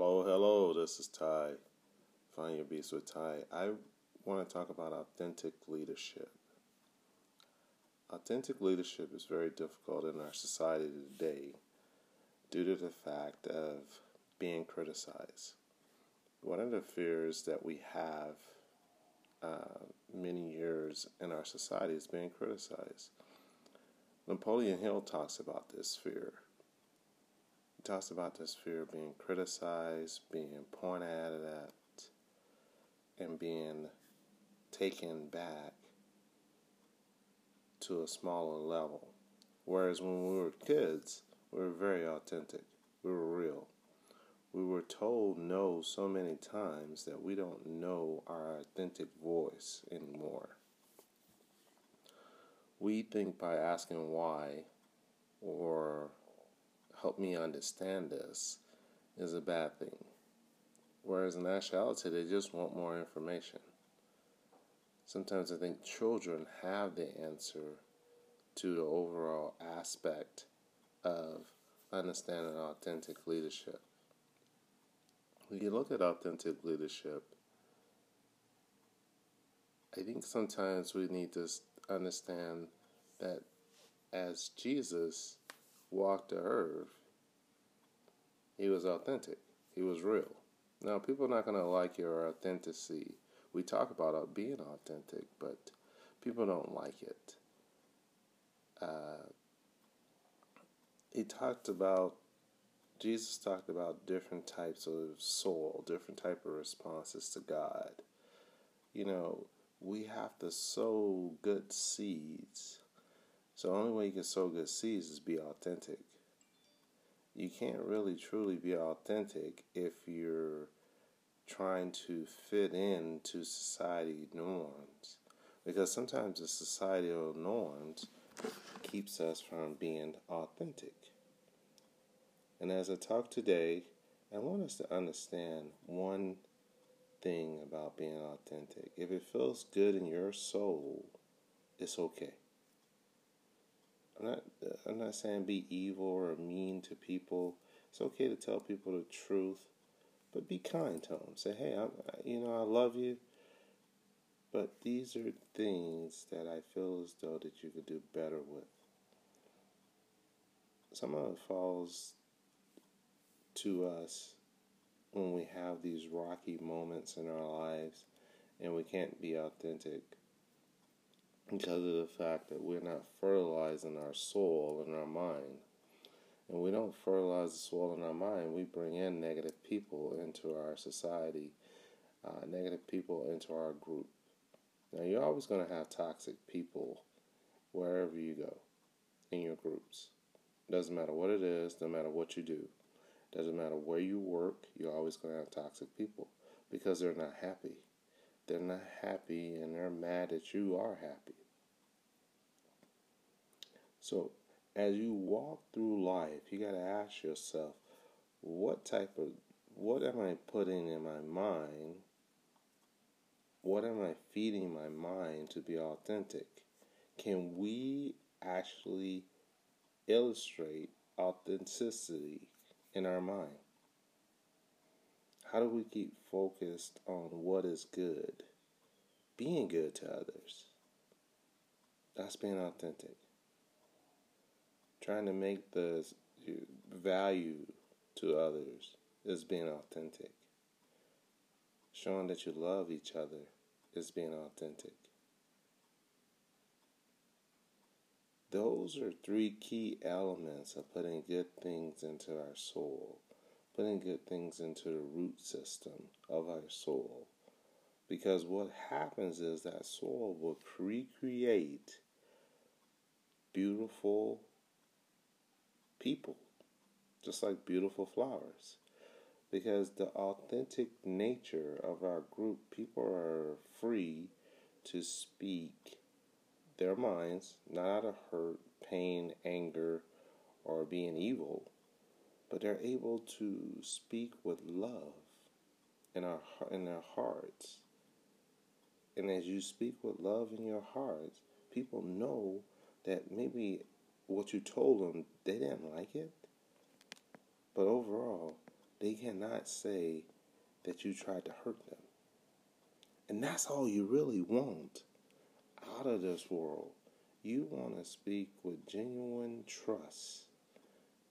Hello, hello, this is Ty. Find Your Beast with Ty. I want to talk about authentic leadership. Authentic leadership is very difficult in our society today due to the fact of being criticized. One of the fears that we have uh, many years in our society is being criticized. Napoleon Hill talks about this fear. Talks about this fear of being criticized, being pointed at, and being taken back to a smaller level. Whereas when we were kids, we were very authentic, we were real. We were told no so many times that we don't know our authentic voice anymore. We think by asking why or help me understand this is a bad thing. Whereas in actuality, they just want more information. Sometimes I think children have the answer to the overall aspect of understanding authentic leadership. When you look at authentic leadership, I think sometimes we need to understand that as Jesus walked the earth, he was authentic. He was real. Now, people are not going to like your authenticity. We talk about being authentic, but people don't like it. Uh, he talked about, Jesus talked about different types of soil, different type of responses to God. You know, we have to sow good seeds so the only way you can sow good seeds is be authentic. You can't really truly be authentic if you're trying to fit in to society norms. Because sometimes the societal norms keeps us from being authentic. And as I talk today, I want us to understand one thing about being authentic. If it feels good in your soul, it's okay. I'm not I'm not saying be evil or mean to people. It's okay to tell people the truth, but be kind to them. Say, hey, I'm, you know, I love you, but these are things that I feel as though that you could do better with. Some of it falls to us when we have these rocky moments in our lives and we can't be authentic because of the fact that we're not fertilizing our soul and our mind. And we don't fertilize the soul in our mind, we bring in negative people into our society, uh, negative people into our group. Now, you're always going to have toxic people wherever you go in your groups. Doesn't matter what it is, no matter what you do. Doesn't matter where you work, you're always going to have toxic people because they're not happy. They're not happy and they're mad that you are happy. So, as you walk through life, you got to ask yourself, what type of, what am I putting in my mind? What am I feeding my mind to be authentic? Can we actually illustrate authenticity in our mind? How do we keep focused on what is good? Being good to others. That's being authentic trying to make the value to others is being authentic. Showing that you love each other is being authentic. Those are three key elements of putting good things into our soul, putting good things into the root system of our soul. Because what happens is that soul will recreate beautiful people, just like beautiful flowers. Because the authentic nature of our group, people are free to speak their minds, not out of hurt, pain, anger, or being evil, but they're able to speak with love in our in their hearts. And as you speak with love in your hearts, people know that maybe what you told them, they didn't like it. But overall, They cannot say that you tried to hurt them. And that's all you really want out of this world. You want to speak with genuine trust,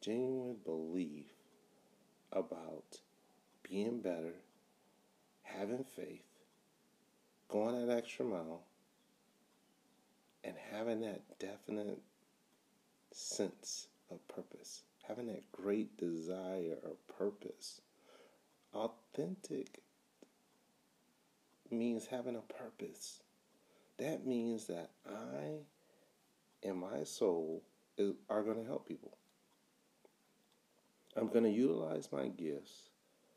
genuine belief about being better, having faith, going that extra mile, and having that definite sense of purpose, having that great desire of purpose. Authentic means having a purpose. That means that I and my soul is, are going to help people. I'm going to utilize my gifts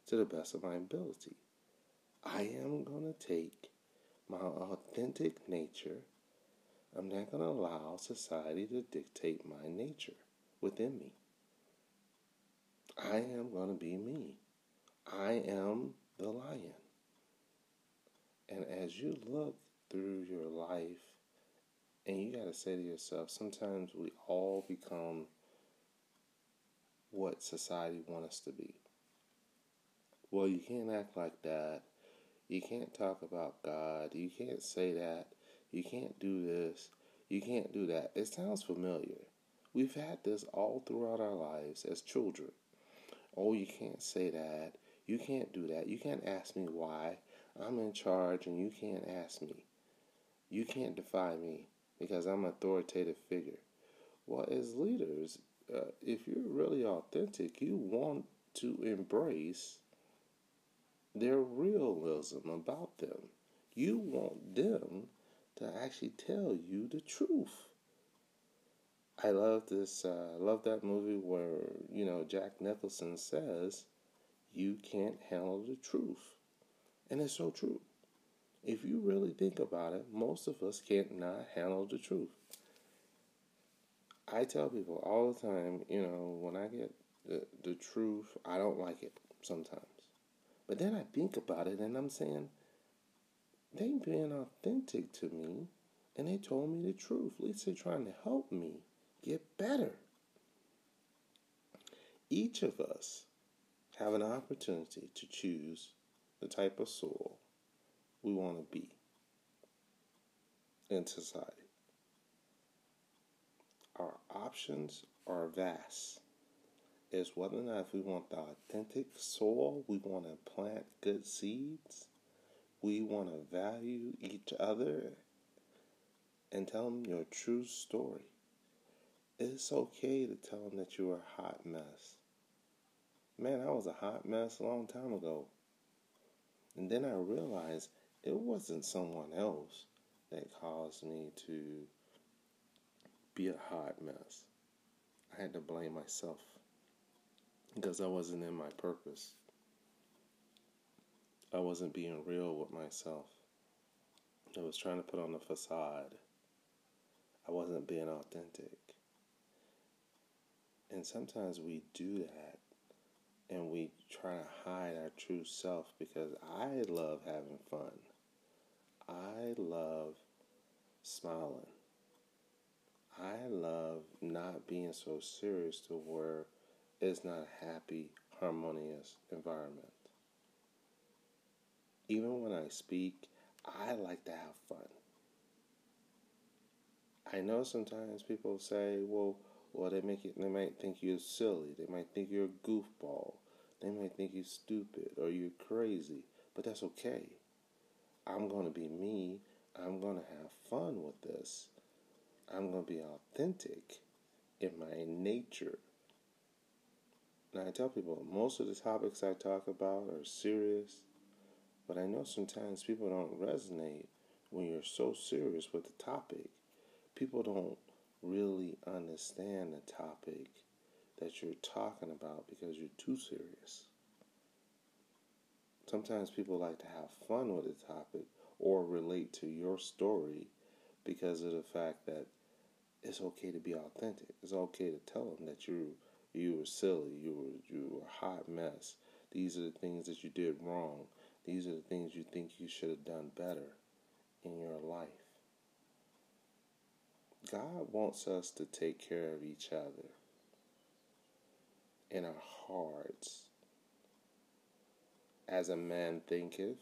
to the best of my ability. I am going to take my authentic nature. I'm not going to allow society to dictate my nature within me. I am going to be me. I am the lion. And as you look through your life, and you got to say to yourself, sometimes we all become what society wants us to be. Well, you can't act like that. You can't talk about God. You can't say that. You can't do this. You can't do that. It sounds familiar. We've had this all throughout our lives as children. Oh, you can't say that. You can't do that. You can't ask me why. I'm in charge and you can't ask me. You can't defy me because I'm an authoritative figure. Well, as leaders, uh, if you're really authentic, you want to embrace their realism about them. You want them to actually tell you the truth. I love this. Uh, I love that movie where you know Jack Nicholson says, "You can't handle the truth," and it's so true. If you really think about it, most of us can't not handle the truth. I tell people all the time, you know, when I get the, the truth, I don't like it sometimes. But then I think about it and I'm saying, they being authentic to me and they told me the truth. At least they're trying to help me get better. Each of us have an opportunity to choose the type of soul we want to be in society. Our options are vast. It's whether or not if we want the authentic soil, we want to plant good seeds, we want to value each other and tell them your true story. It's okay to tell them that you're a hot mess. Man, I was a hot mess a long time ago. And then I realized it wasn't someone else that caused me to be a hot mess. I had to blame myself because I wasn't in my purpose. I wasn't being real with myself. I was trying to put on a facade. I wasn't being authentic. And sometimes we do that and we try to hide our true self because I love having fun. I love smiling. I love not being so serious to where it's not a happy, harmonious environment. Even when I speak, I like to have fun. I know sometimes people say, well, well, they make it. They might think you're silly. They might think you're a goofball. They might think you're stupid or you're crazy. But that's okay. I'm to be me. I'm to have fun with this. I'm going to be authentic in my nature. Now, I tell people most of the topics I talk about are serious, but I know sometimes people don't resonate when you're so serious with the topic. People don't really understand the topic that you're talking about because you're too serious. Sometimes people like to have fun with the topic or relate to your story because of the fact that it's okay to be authentic. It's okay to tell them that you you were silly, you were you were a hot mess. These are the things that you did wrong. These are the things you think you should have done better in your life. God wants us to take care of each other in our hearts As a man thinketh,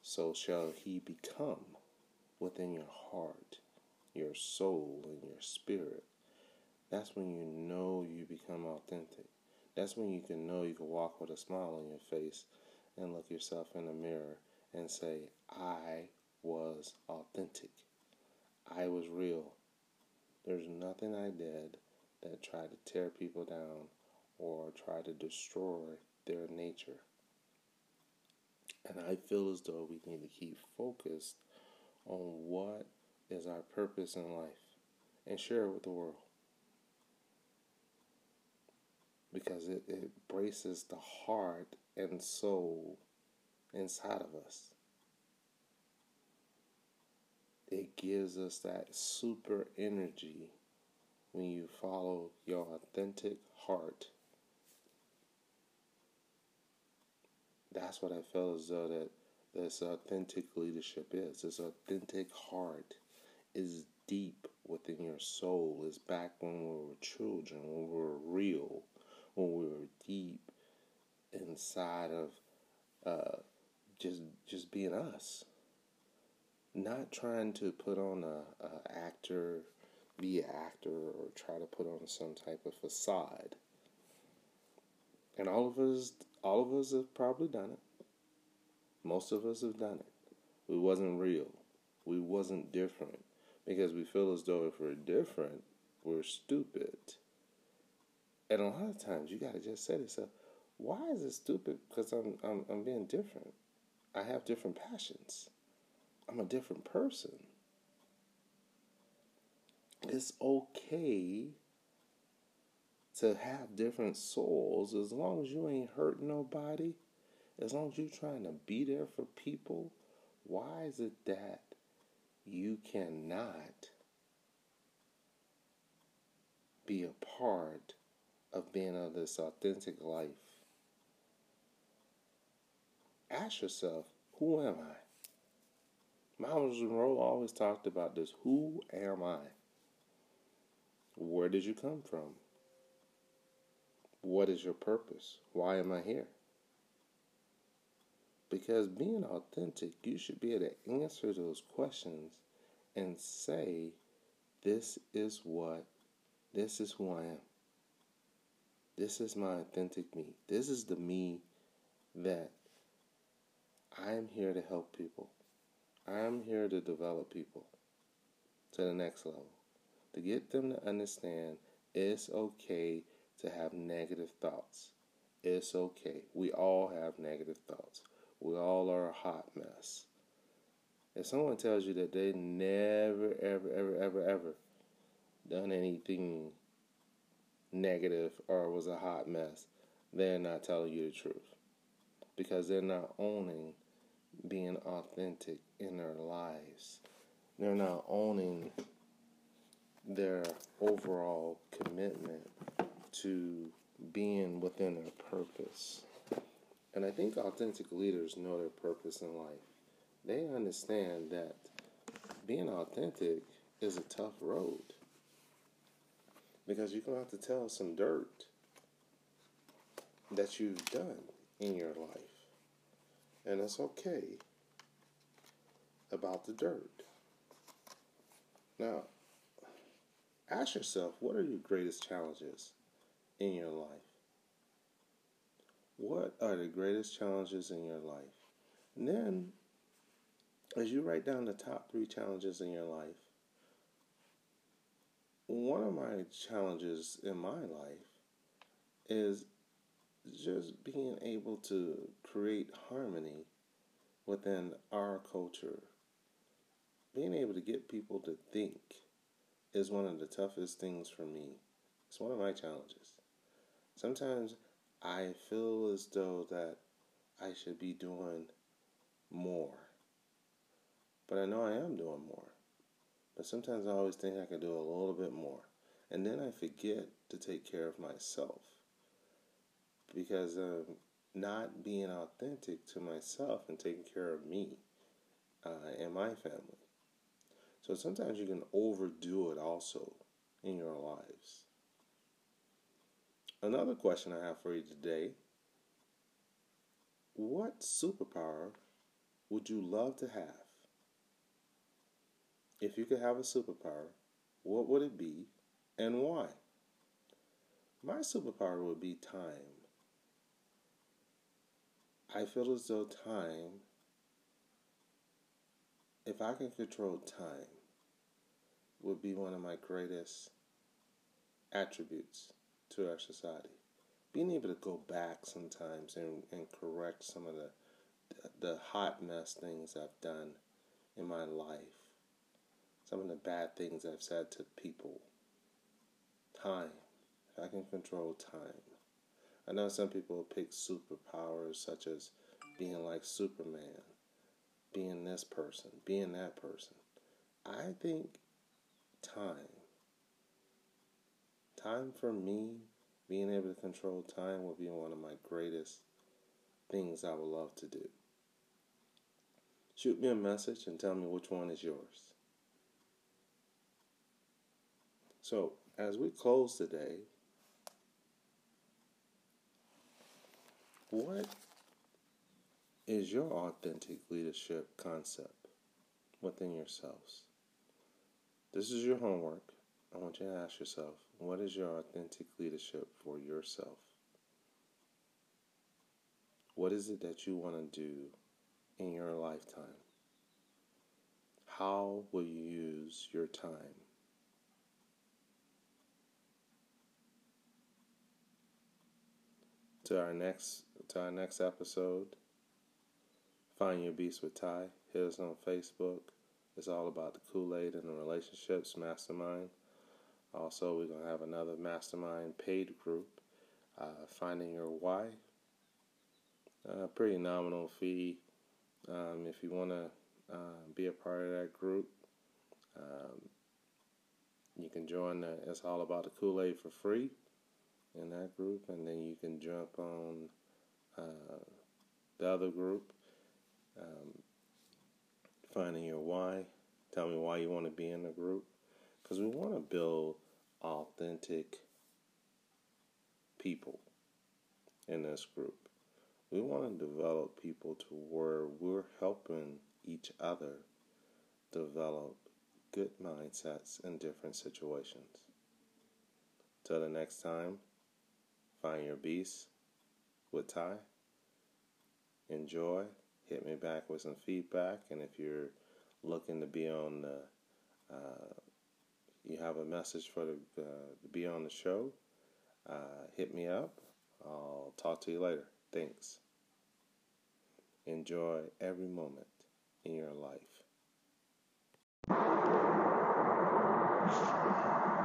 so shall he become within your heart, your soul, and your spirit. That's when you know you become authentic. That's when you can know you can walk with a smile on your face and look yourself in the mirror and say, I was authentic. I was real. There's nothing I did that tried to tear people down or try to destroy their nature. And I feel as though we need to keep focused on what is our purpose in life and share it with the world. Because it, it braces the heart and soul inside of us. It gives us that super energy when you follow your authentic heart. That's what I feel as though that this authentic leadership is. This authentic heart is deep within your soul. Is back when we were children, when we were real, when we were deep inside of uh, just just being us. Not trying to put on a, a actor, be an actor, or try to put on some type of facade. And all of us, all of us have probably done it. Most of us have done it. We wasn't real. We wasn't different because we feel as though if we're different, we're stupid. And a lot of times you gotta just say to yourself, why is it stupid? Because I'm, I'm I'm being different. I have different passions. I'm a different person. It's okay to have different souls as long as you ain't hurting nobody, as long as you're trying to be there for people. Why is it that you cannot be a part of being of this authentic life? Ask yourself, who am I? Myles Munroe always talked about this. Who am I? Where did you come from? What is your purpose? Why am I here? Because being authentic, you should be able to answer those questions and say, This is what, this is who I am. This is my authentic me. This is the me that I am here to help people. I'm here to develop people to the next level, to get them to understand it's okay to have negative thoughts. It's okay. We all have negative thoughts. We all are a hot mess. If someone tells you that they never, ever, ever, ever, ever done anything negative or was a hot mess, they're not telling you the truth because they're not owning being authentic in their lives. They're not owning their overall commitment to being within their purpose. And I think authentic leaders know their purpose in life. They understand that being authentic is a tough road because you're going to have to tell some dirt that you've done in your life. And it's okay about the dirt. Now, ask yourself what are your greatest challenges in your life? What are the greatest challenges in your life? And then, as you write down the top three challenges in your life, one of my challenges in my life is just being able to create harmony within our culture. Being able to get people to think is one of the toughest things for me. It's one of my challenges. Sometimes I feel as though that I should be doing more. But I know I am doing more. But sometimes I always think I can do a little bit more. And then I forget to take care of myself because not being authentic to myself and taking care of me uh, and my family. So sometimes you can overdo it also in your lives. Another question I have for you today what superpower would you love to have? If you could have a superpower, what would it be and why? My superpower would be time. I feel as though time, if I can control time, would be one of my greatest attributes to our society. Being able to go back sometimes and, and correct some of the the hot mess things I've done in my life, some of the bad things I've said to people. Time. If I can control time. I know some people pick superpowers such as being like Superman, being this person, being that person. I think time. Time for me, being able to control time will be one of my greatest things I would love to do. Shoot me a message and tell me which one is yours. So, as we close today, what is your authentic leadership concept within yourselves? This is your homework. I want you to ask yourself what is your authentic leadership for yourself? What is it that you want to do in your lifetime? How will you use your time? To our next to our next episode, Find Your Beast with Ty. Hit us on Facebook. It's all about the Kool-Aid and the relationships mastermind. Also, we're gonna have another mastermind paid group, uh, Finding Your Why. Uh, pretty nominal fee um, if you want to uh, be a part of that group. Um, you can join the It's All About the Kool Aid for free in that group, and then you can jump on uh, the other group, um, Finding Your Why. Tell me why you want to be in the group. Because we want to build authentic people in this group. We want to develop people to where we're helping each other develop good mindsets in different situations. Till the next time, find your beast with Ty. Enjoy. Hit me back with some feedback, and if you're looking to be on the, uh, you have a message for the uh, to be on the show, uh, hit me up. I'll talk to you later. Thanks. Enjoy every moment in your life.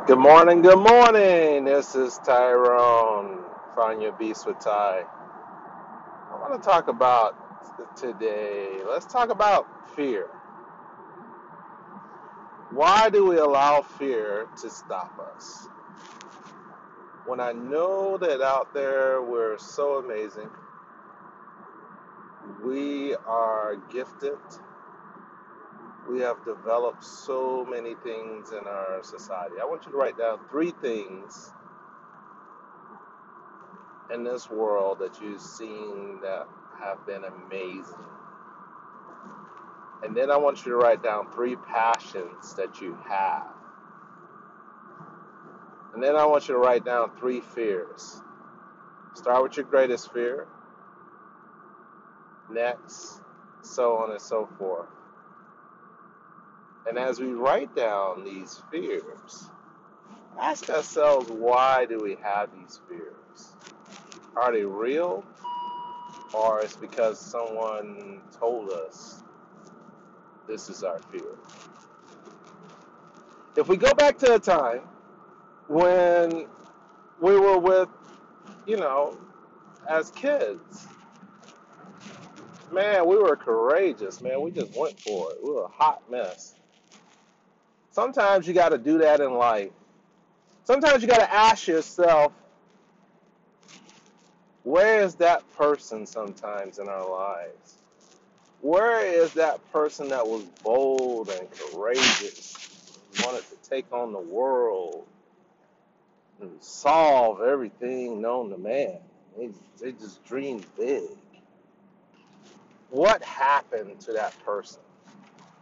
Good morning, good morning. This is Tyrone. Find your beast with Ty. I want to talk about today. Let's talk about fear. Why do we allow fear to stop us? When I know that out there we're so amazing, we are gifted, we have developed so many things in our society. I want you to write down three things in this world that you've seen that have been amazing. And then I want you to write down three passions that you have. And then I want you to write down three fears. Start with your greatest fear. Next, so on and so forth. And as we write down these fears, ask ourselves why do we have these fears? Are they real? Or it's because someone told us this is our fear? If we go back to a time when we were with, you know, as kids, man, we were courageous, man. We just went for it. We were a hot mess. Sometimes you got to do that in life. Sometimes you got to ask yourself, where is that person sometimes in our lives? Where is that person that was bold and courageous, wanted to take on the world and solve everything known to man? They, they just dreamed big. what happened to that person?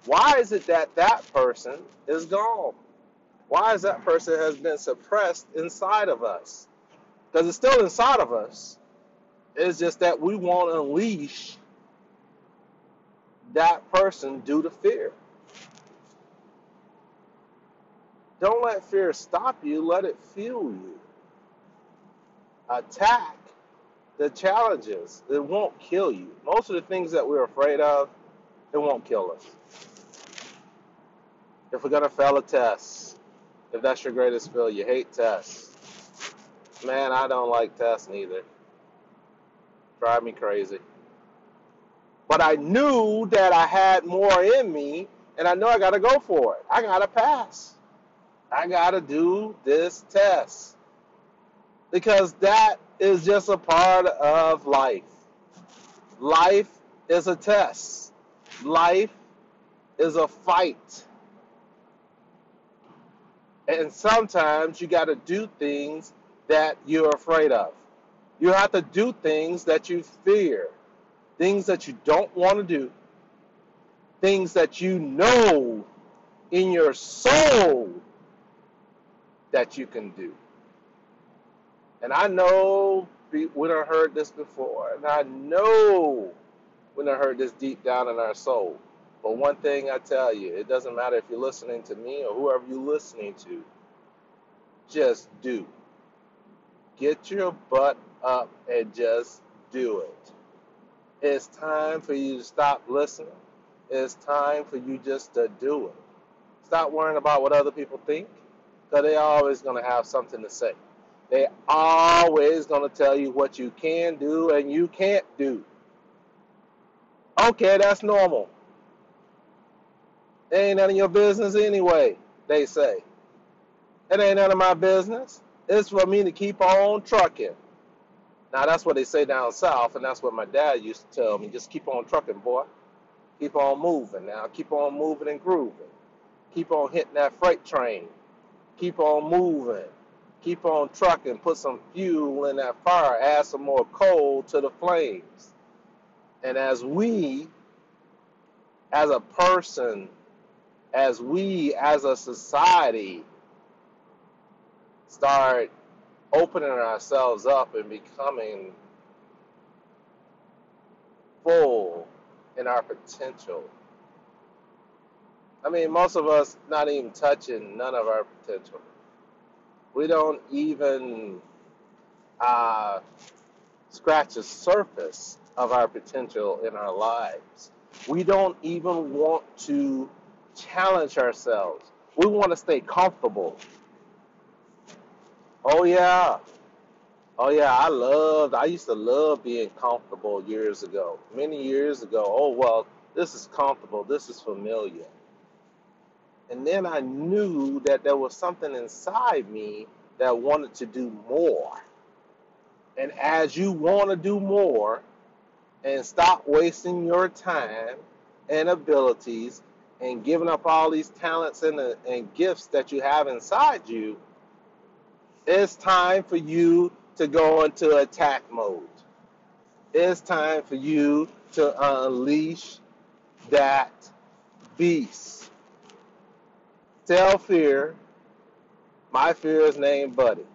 Why is it that that person is gone? Why is that person has been suppressed inside of us? Because it's still inside of us. It's just that we won't unleash that person due to fear. Don't let fear stop you, let it fuel you. Attack the challenges. It won't kill you. Most of the things that we're afraid of, it won't kill us. If we're going to fail a test, if that's your greatest fear, you hate tests. Man, I don't like tests neither. Drive me crazy. But I knew that I had more in me, and I know I got to go for it. I got to pass. I got to do this test. Because that is just a part of life. Life is a test. Life is a fight. And sometimes you got to do things that you're afraid of. You have to do things that you fear things that you don't want to do, things that you know in your soul that you can do. And I know when I heard this before, and I know when I heard this deep down in our soul. But one thing I tell you, it doesn't matter if you're listening to me or whoever you're listening to, just do. Get your butt up and just do it. It's time for you to stop listening. It's time for you just to do it. Stop worrying about what other people think, because they're always going to have something to say. They're always going to tell you what you can do and you can't do. Okay, that's normal. It ain't none of your business anyway, they say. It ain't none of my business. It's for me to keep on trucking. Now that's what they say down south, and that's what my dad used to tell me. Just keep on trucking, boy. Keep on moving now. Keep on moving and grooving. Keep on hitting that freight train. Keep on moving. Keep on trucking. Put some fuel in that fire. Add some more coal to the flames. And as we, as a person, as we, as a society, start opening ourselves up and becoming full in our potential. I mean, most of us not even touching none of our potential. We don't even uh, scratch the surface of our potential in our lives. We don't even want to challenge ourselves. We want to stay comfortable. Oh yeah. Oh yeah, I loved I used to love being comfortable years ago. Many years ago. Oh well, this is comfortable. This is familiar. And then I knew that there was something inside me that wanted to do more. And as you want to do more and stop wasting your time and abilities and giving up all these talents and, uh, and gifts that you have inside you, it's time for you to go into attack mode. It's time for you to unleash that beast. Tell fear, my fear is named Buddy.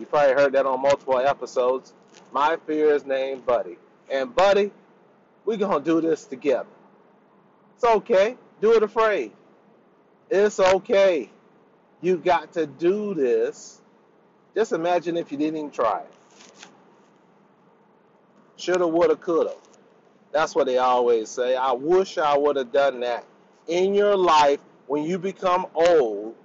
You probably heard that on multiple episodes. My fear is named Buddy. And Buddy, we're going to do this together. It's okay. Do it afraid. It's okay. You got to do this. Just imagine if you didn't even try it. Shoulda, woulda, coulda. That's what they always say. I wish I would have done that. In your life, when you become old,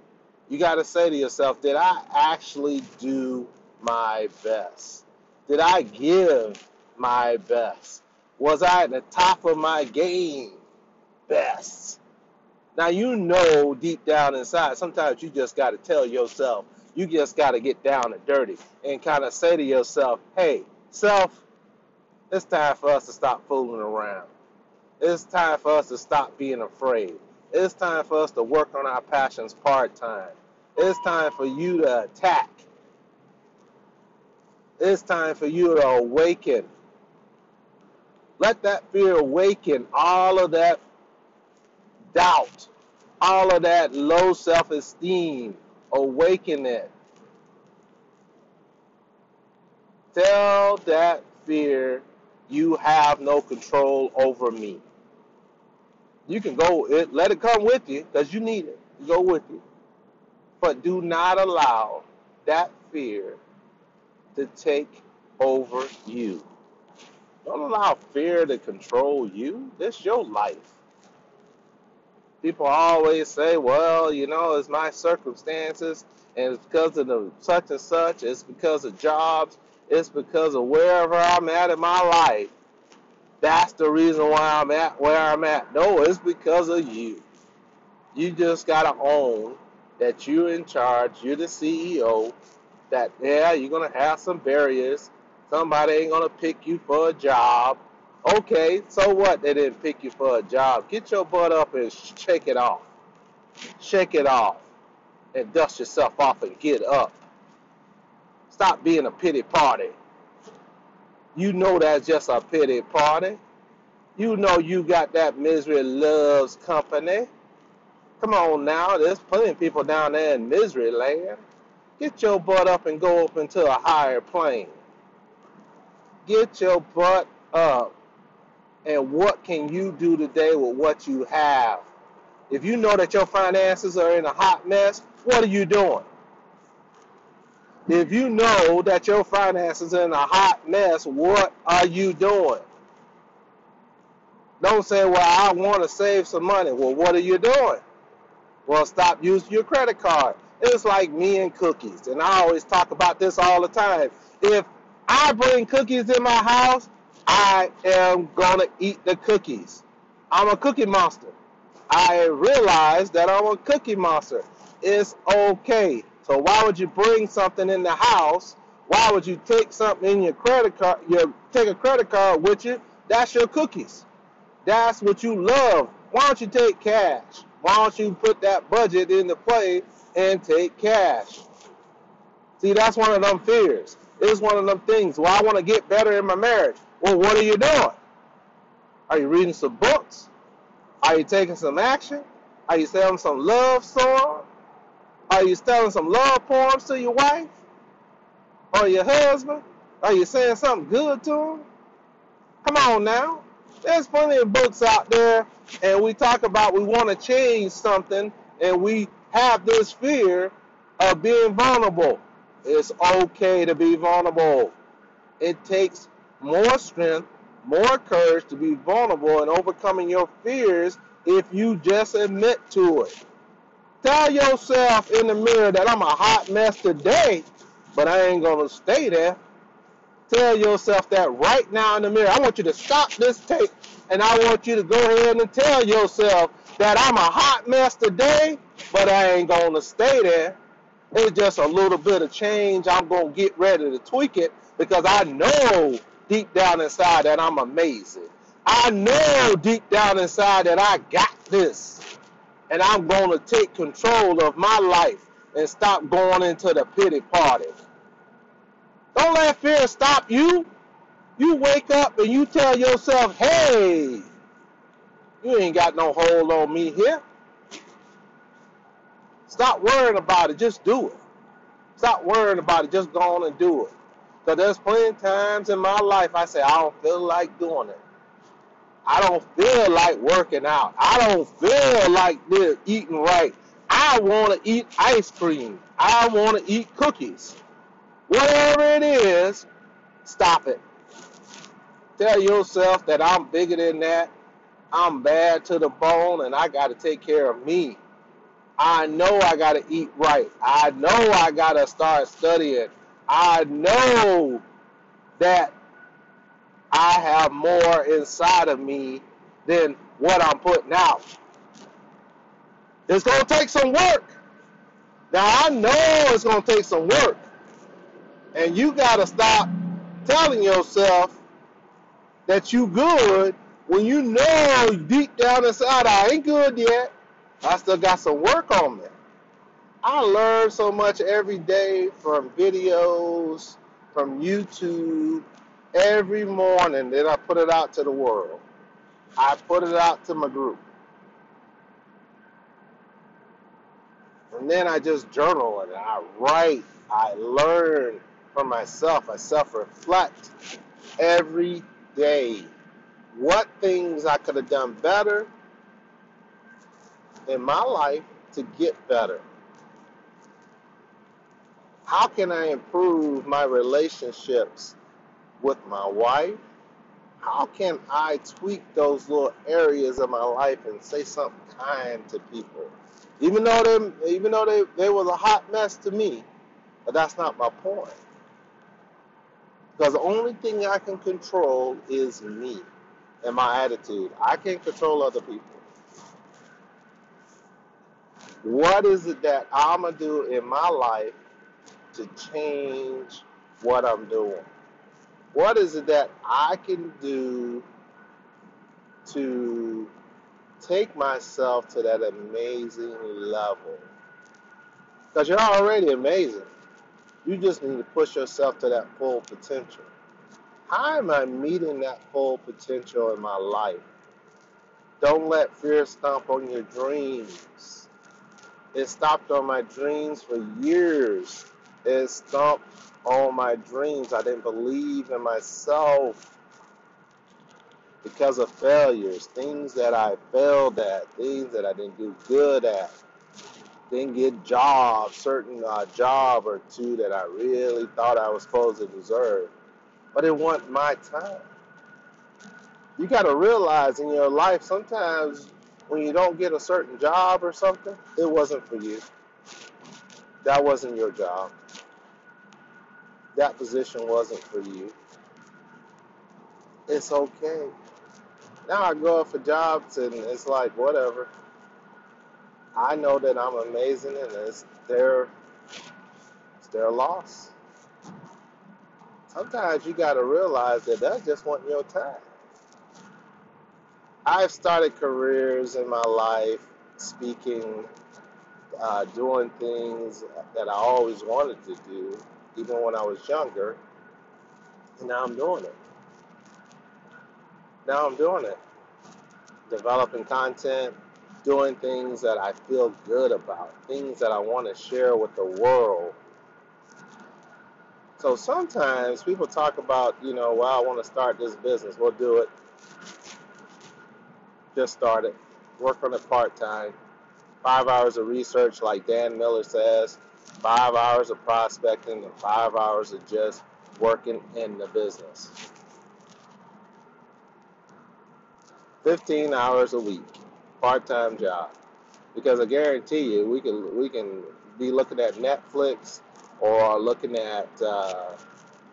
you got to say to yourself, did I actually do my best? Did I give my best? Was I at the top of my game best? Now you know deep down inside, sometimes you just got to tell yourself, you just got to get down and dirty and kind of say to yourself, hey, self, it's time for us to stop fooling around. It's time for us to stop being afraid. It's time for us to work on our passions part time. It's time for you to attack. It's time for you to awaken. Let that fear awaken all of that doubt, all of that low self esteem. Awaken it. Tell that fear you have no control over me. You can go, it, let it come with you because you need it. Go with you. But do not allow that fear to take over you. Don't allow fear to control you. This your life. People always say, well, you know, it's my circumstances and it's because of the such and such, it's because of jobs, it's because of wherever I'm at in my life. That's the reason why I'm at where I'm at. No, it's because of you. You just got to own that you're in charge, you're the CEO, that, yeah, you're to have some barriers. Somebody ain't to pick you for a job. Okay, so what? They didn't pick you for a job. Get your butt up and shake it off. Shake it off and dust yourself off and get up. Stop being a pity party. You know that's just a pity party. You know you got that misery loves company. Come on now, there's plenty of people down there in misery land. Get your butt up and go up into a higher plane. Get your butt up. And what can you do today with what you have? If you know that your finances are in a hot mess, what are you doing? If you know that your finances are in a hot mess, what are you doing? Don't say, well, I want to save some money. Well, what are you doing? Well, stop using your credit card. It's like me and cookies. And I always talk about this all the time. If I bring cookies in my house, I am going to eat the cookies. I'm a cookie monster. I realize that I'm a cookie monster. It's okay. So why would you bring something in the house? Why would you take something in your credit card? You take a credit card with you. That's your cookies. That's what you love. Why don't you take cash? Why don't you put that budget into play and take cash? See, that's one of them fears. It's one of them things. Well, I want to get better in my marriage. Well, what are you doing? Are you reading some books? Are you taking some action? Are you selling some love song? Are you telling some love poems to your wife or your husband? Are you saying something good to them? Come on now. There's plenty of books out there, and we talk about we want to change something, and we have this fear of being vulnerable. It's okay to be vulnerable. It takes more strength, more courage to be vulnerable and overcoming your fears if you just admit to it. Tell yourself in the mirror that I'm a hot mess today, but I ain't going to stay there. Tell yourself that right now in the mirror. I want you to stop this tape and I want you to go ahead and tell yourself that I'm a hot mess today, but I ain't going to stay there. It's just a little bit of change. I'm going to get ready to tweak it because I know deep down inside that I'm amazing. I know deep down inside that I got this and I'm going to take control of my life and stop going into the pity party. Don't let fear stop you. You wake up and you tell yourself, hey, you ain't got no hold on me here. Stop worrying about it. Just do it. Stop worrying about it. Just go on and do it. Because there's plenty of times in my life I say, I don't feel like doing it. I don't feel like working out. I don't feel like eating right. I want to eat ice cream. I want to eat cookies. Whatever it is, stop it. Tell yourself that I'm bigger than that. I'm bad to the bone and I got to take care of me. I know I got to eat right. I know I got to start studying. I know that I have more inside of me than what I'm putting out. It's going to take some work. Now, I know it's going to take some work. And you got to stop telling yourself that you good when you know deep down inside I ain't good yet. I still got some work on me. I learn so much every day from videos, from YouTube, every morning. Then I put it out to the world. I put it out to my group. And then I just journal and I write. I learn from myself. I self reflect every day. What things I could have done better in my life to get better? How can I improve my relationships with my wife? How can I tweak those little areas of my life and say something kind to people? Even though they, even though they, they was a hot mess to me, but that's not my point. Because the only thing I can control is me and my attitude. I can't control other people. What is it that I'm gonna do in my life to change what I'm doing? What is it that I can do to take myself to that amazing level? Because you're already amazing. You just need to push yourself to that full potential. How am I meeting that full potential in my life? Don't let fear stomp on your dreams. It stopped on my dreams for years. It stomped on my dreams. I didn't believe in myself because of failures, things that I failed at, things that I didn't do good at. Didn't get jobs, certain uh, job or two that I really thought I was supposed to deserve. But it wasn't my time. You got to realize in your life sometimes when you don't get a certain job or something, it wasn't for you. That wasn't your job. That position wasn't for you. It's okay. Now I go up for jobs and it's like whatever. I know that I'm amazing and it's their it's their loss. Sometimes you got to realize that that just wasn't your time. I've started careers in my life speaking, uh, doing things that I always wanted to do, even when I was younger, and now I'm doing it. Now I'm doing it. Developing content, doing things that I feel good about, things that I want to share with the world. So sometimes people talk about, you know, well, I want to start this business. We'll do it. Just start it. Work on it part time. Five hours of research, like Dan Miller says, five hours of prospecting, and five hours of just working in the business. 15 hours a week, part-time job. Because I guarantee you, we can we can be looking at Netflix or looking at uh,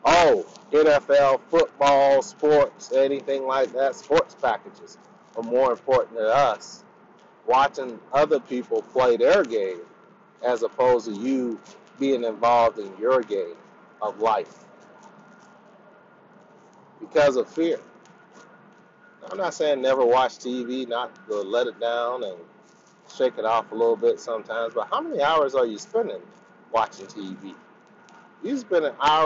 oh NFL, football, sports, anything like that. Sports packages are more important to us. Watching other people play their game as opposed to you being involved in your game of life because of fear. I'm not saying never watch TV, not to let it down and shake it off a little bit sometimes, but how many hours are you spending watching TV? You spend an hour